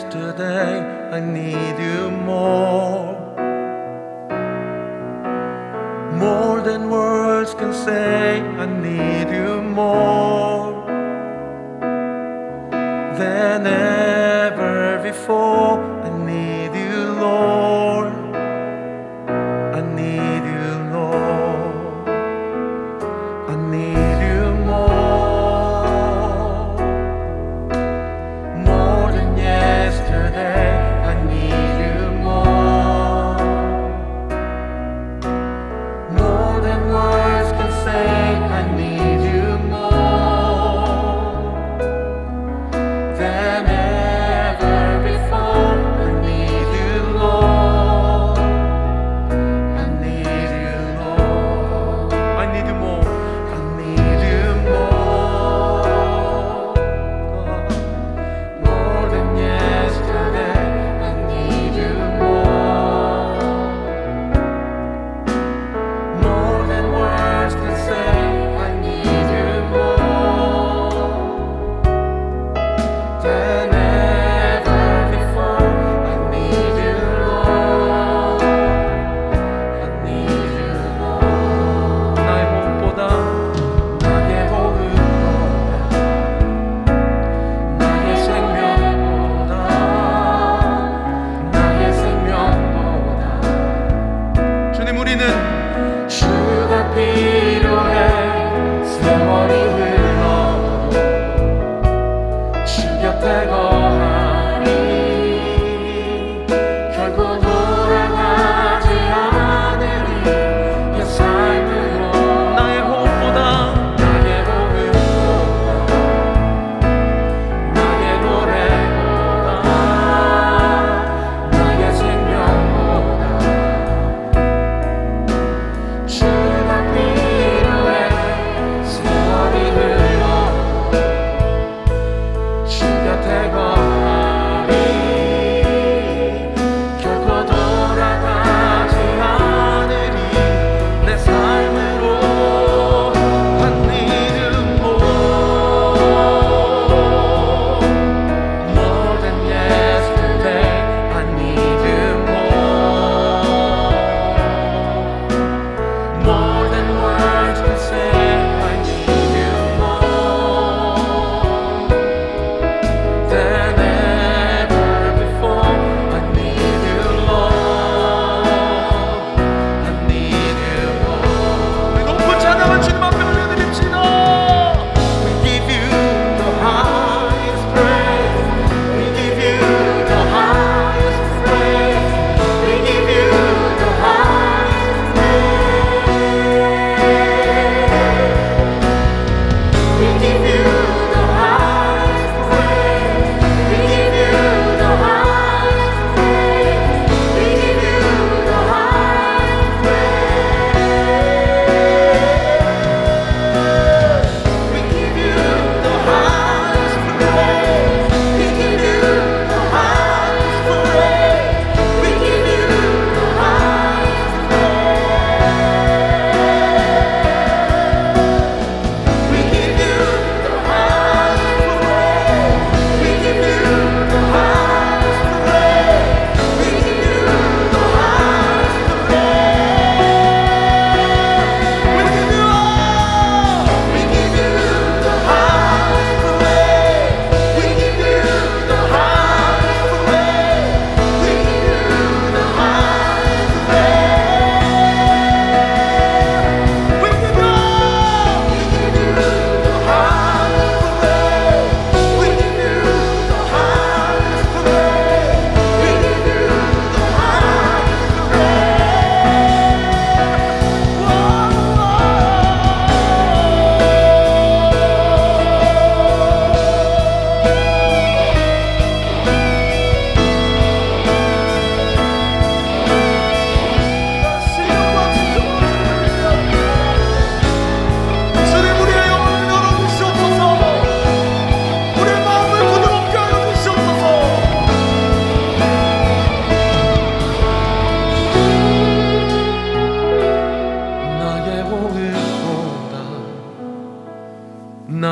yesterday. I need you more. More than words can say, I need.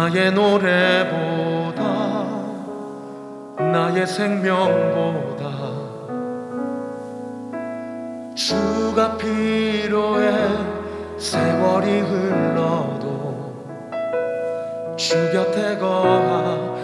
나의 노래보다 나의 생명보다 주가 필요해 세월이 흘러도 주 곁에 거하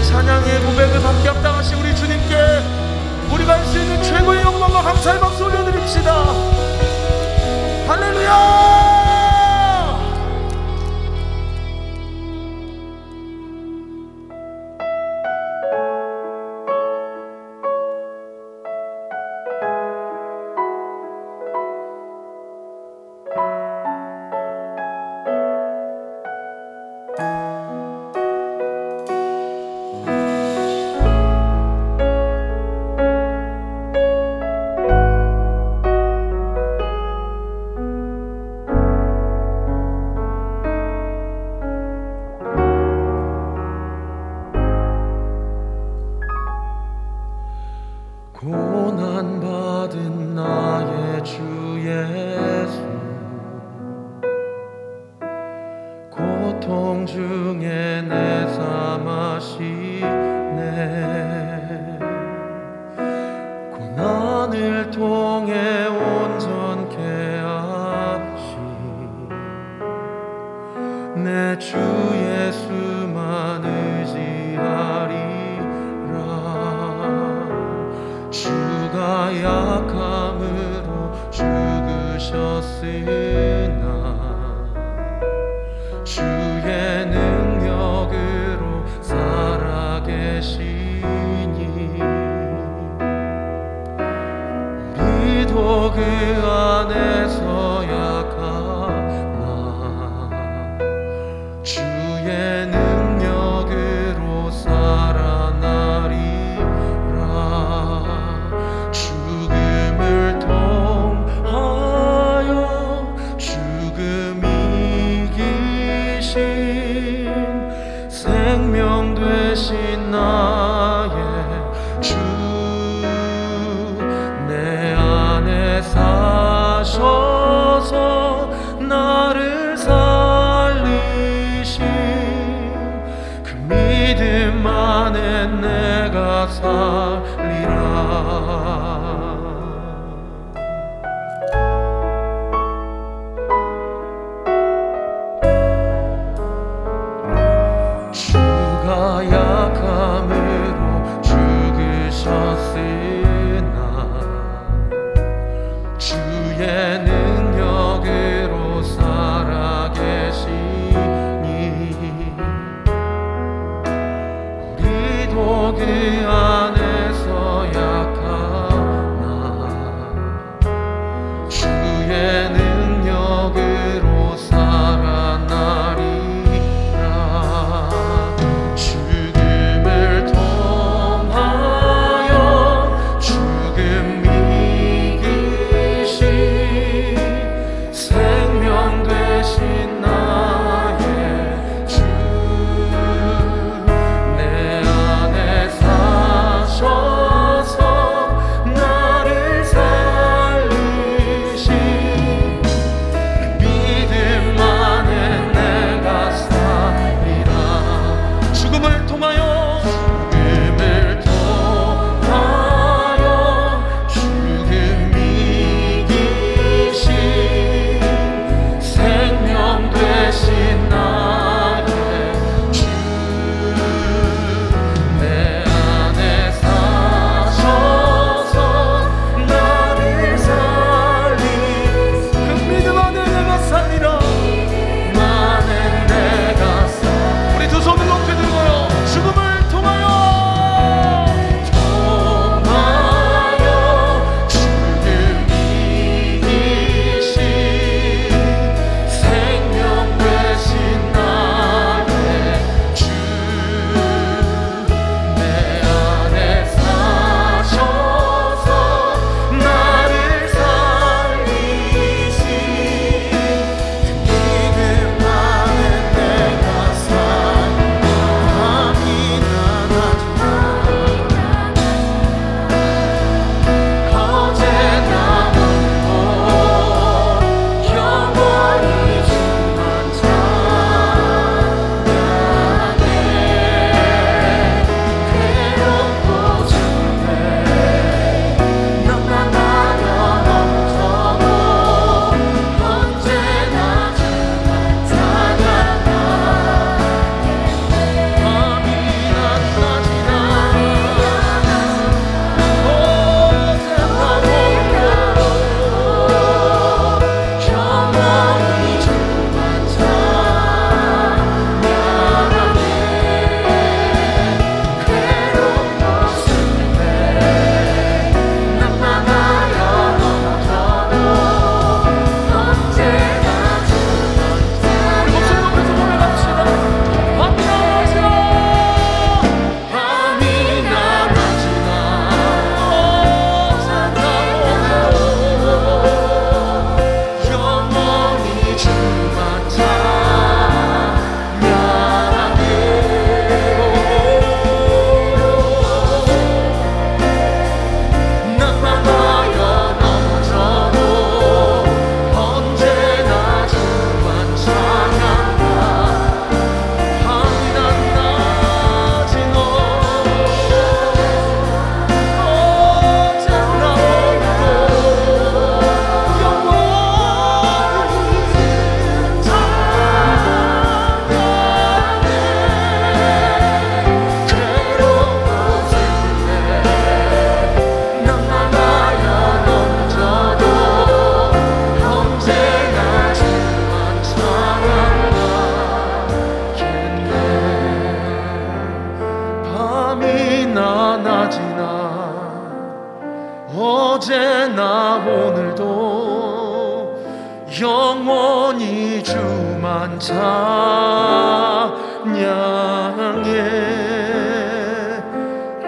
우리의 찬양의 고백을 받게 합당하신 우리 주님께 우리가 할 수 있는 최고의 영광과 감사의 박수 올려드립시다. 약함으로 죽으셨으니.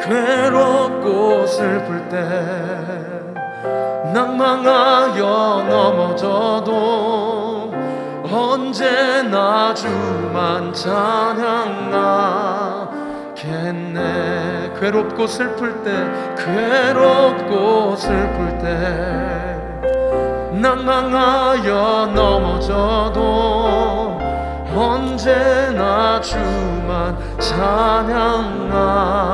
괴롭고 슬플 때 낭망하여 넘어져도 언제나 주만 찬양하겠네. 괴롭고 슬플 때 괴롭고 슬플 때 낭망하여 넘어져도 언제나 주만 찬양하